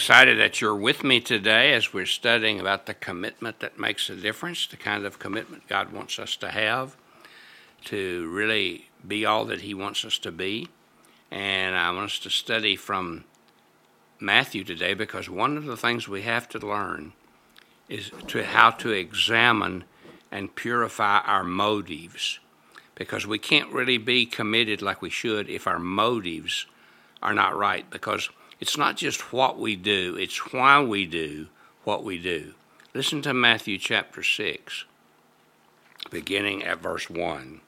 excited that you're with me today as we're studying about the commitment that makes a difference, the kind of commitment God wants us to have to really be all that He wants us to be. And I want us to study from Matthew today because one of the things we have to learn is to how to examine and purify our motives because we can't really be committed like we should if our motives are not right because it's not just what we do, it's why we do what we do. Listen to Matthew chapter 6, beginning at verse 1.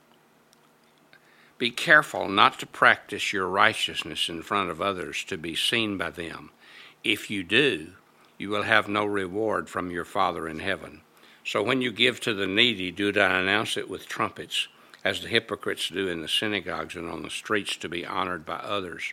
Be careful not to practice your righteousness in front of others to be seen by them. If you do, you will have no reward from your Father in heaven. So when you give to the needy, do not announce it with trumpets, as the hypocrites do in the synagogues and on the streets to be honored by others.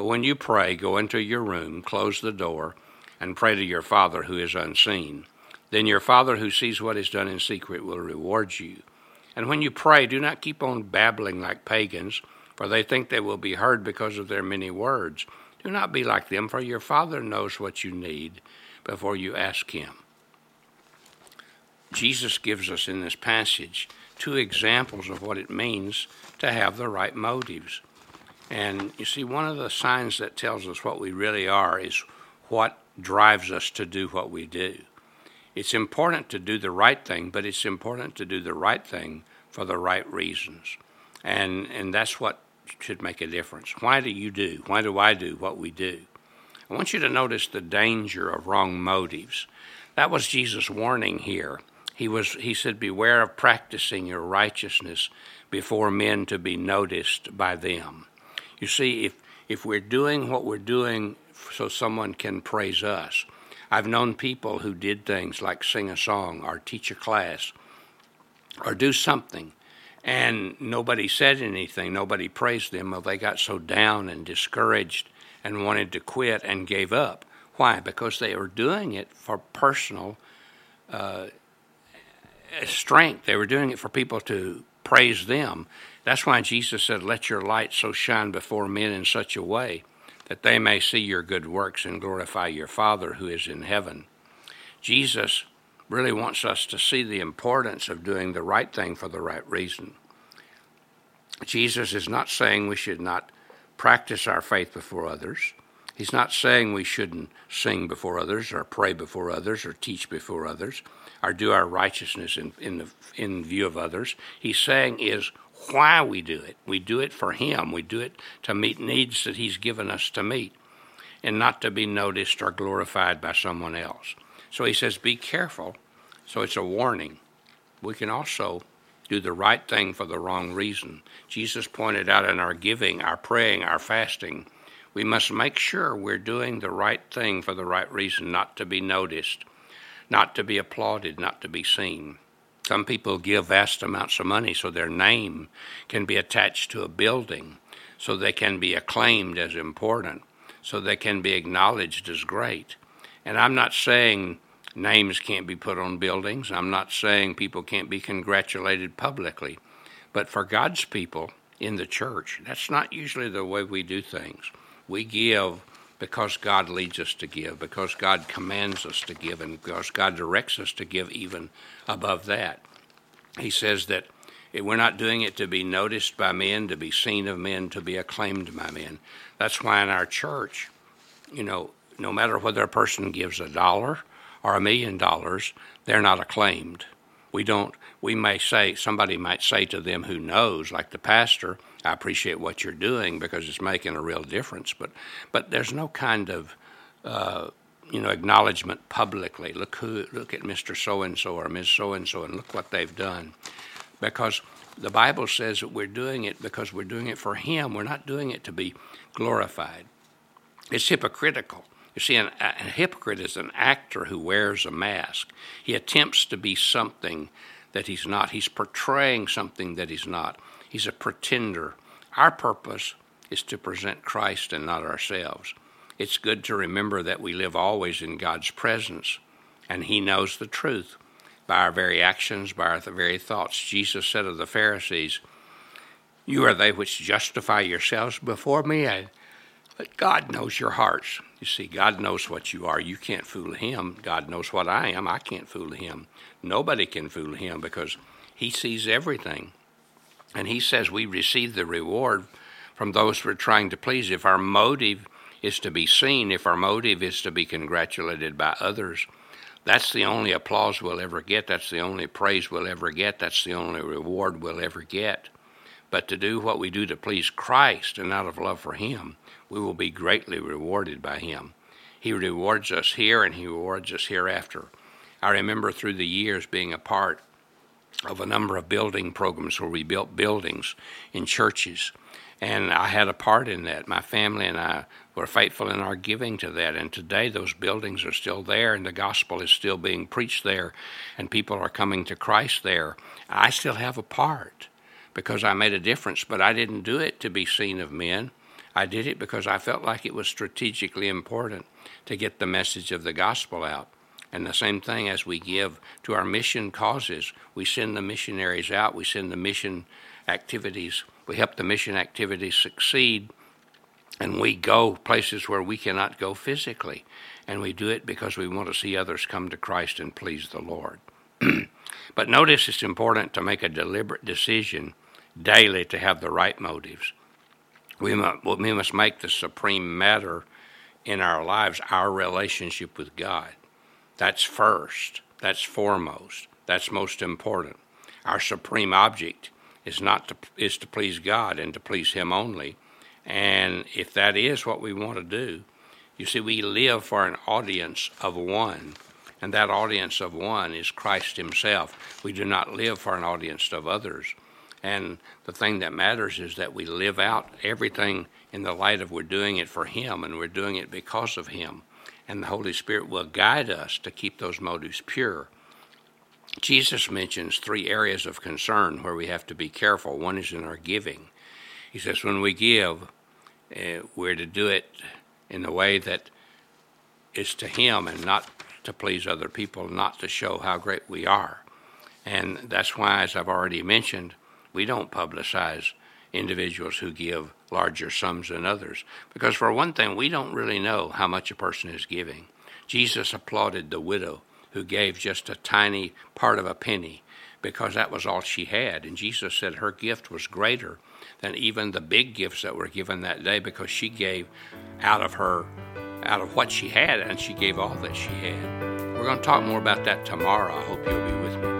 But when you pray, go into your room, close the door, and pray to your Father who is unseen. Then your Father who sees what is done in secret will reward you. And when you pray, do not keep on babbling like pagans, for they think they will be heard because of their many words. Do not be like them, for your Father knows what you need before you ask Him. Jesus gives us in this passage two examples of what it means to have the right motives. And you see, one of the signs that tells us what we really are is what drives us to do what we do. It's important to do the right thing, but it's important to do the right thing for the right reasons. And, and that's what should make a difference. Why do you do? Why do I do what we do? I want you to notice the danger of wrong motives. That was Jesus' warning here. He, was, he said, Beware of practicing your righteousness before men to be noticed by them. You see, if, if we're doing what we're doing so someone can praise us, I've known people who did things like sing a song or teach a class or do something, and nobody said anything, nobody praised them. Well, they got so down and discouraged and wanted to quit and gave up. Why? Because they were doing it for personal uh, strength. They were doing it for people to praise them. That's why Jesus said, Let your light so shine before men in such a way that they may see your good works and glorify your Father who is in heaven. Jesus really wants us to see the importance of doing the right thing for the right reason. Jesus is not saying we should not practice our faith before others. He's not saying we shouldn't sing before others or pray before others or teach before others or do our righteousness in, in, the, in view of others. He's saying is why we do it. We do it for Him. We do it to meet needs that He's given us to meet and not to be noticed or glorified by someone else. So He says, be careful. So it's a warning. We can also do the right thing for the wrong reason. Jesus pointed out in our giving, our praying, our fasting, we must make sure we're doing the right thing for the right reason, not to be noticed, not to be applauded, not to be seen. Some people give vast amounts of money so their name can be attached to a building, so they can be acclaimed as important, so they can be acknowledged as great. And I'm not saying names can't be put on buildings, I'm not saying people can't be congratulated publicly. But for God's people in the church, that's not usually the way we do things. We give because God leads us to give, because God commands us to give, and because God directs us to give even above that. He says that we're not doing it to be noticed by men, to be seen of men, to be acclaimed by men. That's why in our church, you know, no matter whether a person gives a dollar or a million dollars, they're not acclaimed. We don't, we may say, somebody might say to them who knows, like the pastor, I appreciate what you're doing because it's making a real difference. But, but there's no kind of uh, you know, acknowledgement publicly. Look who, look at Mr. So and so or Ms. So and so, and look what they've done. Because the Bible says that we're doing it because we're doing it for Him. We're not doing it to be glorified. It's hypocritical You see, an, a hypocrite is an actor who wears a mask. He attempts to be something that he's not. He's portraying something that he's not. He's a pretender. Our purpose is to present Christ and not ourselves. It's good to remember that we live always in God's presence, and He knows the truth by our very actions, by our very thoughts. Jesus said of the Pharisees, You are they which justify yourselves before me, but God knows your hearts. You see, God knows what you are. You can't fool Him. God knows what I am. I can't fool Him. Nobody can fool Him because He sees everything. And He says we receive the reward from those we're trying to please. If our motive is to be seen, if our motive is to be congratulated by others, that's the only applause we'll ever get. That's the only praise we'll ever get. That's the only reward we'll ever get. But to do what we do to please Christ and out of love for Him, we will be greatly rewarded by Him. He rewards us here and He rewards us hereafter. I remember through the years being a part of a number of building programs where we built buildings in churches and I had a part in that. My family and I were faithful in our giving to that. And today, those buildings are still there, and the gospel is still being preached there, and people are coming to Christ there. I still have a part because I made a difference, but I didn't do it to be seen of men. I did it because I felt like it was strategically important to get the message of the gospel out. And the same thing as we give to our mission causes, we send the missionaries out, we send the mission activities we help the mission activities succeed, and we go places where we cannot go physically. And we do it because we want to see others come to Christ and please the Lord. but notice it's important to make a deliberate decision daily to have the right motives. We must, we must make the supreme matter in our lives our relationship with God. That's first, that's foremost, that's most important. Our supreme object is not to is to please God and to please Him only. And if that is what we want to do, you see, we live for an audience of one, and that audience of one is Christ Himself. We do not live for an audience of others. And the thing that matters is that we live out everything in the light of we're doing it for Him and we're doing it because of Him. And the Holy Spirit will guide us to keep those motives pure. Jesus mentions three areas of concern where we have to be careful. One is in our giving. He says, when we give, uh, we're to do it in a way that is to Him and not to please other people, not to show how great we are. And that's why, as I've already mentioned, we don't publicize individuals who give larger sums than others. Because, for one thing, we don't really know how much a person is giving. Jesus applauded the widow who gave just a tiny part of a penny because that was all she had. And Jesus said her gift was greater than even the big gifts that were given that day because she gave out of her out of what she had and she gave all that she had. We're going to talk more about that tomorrow. I hope you'll be with me.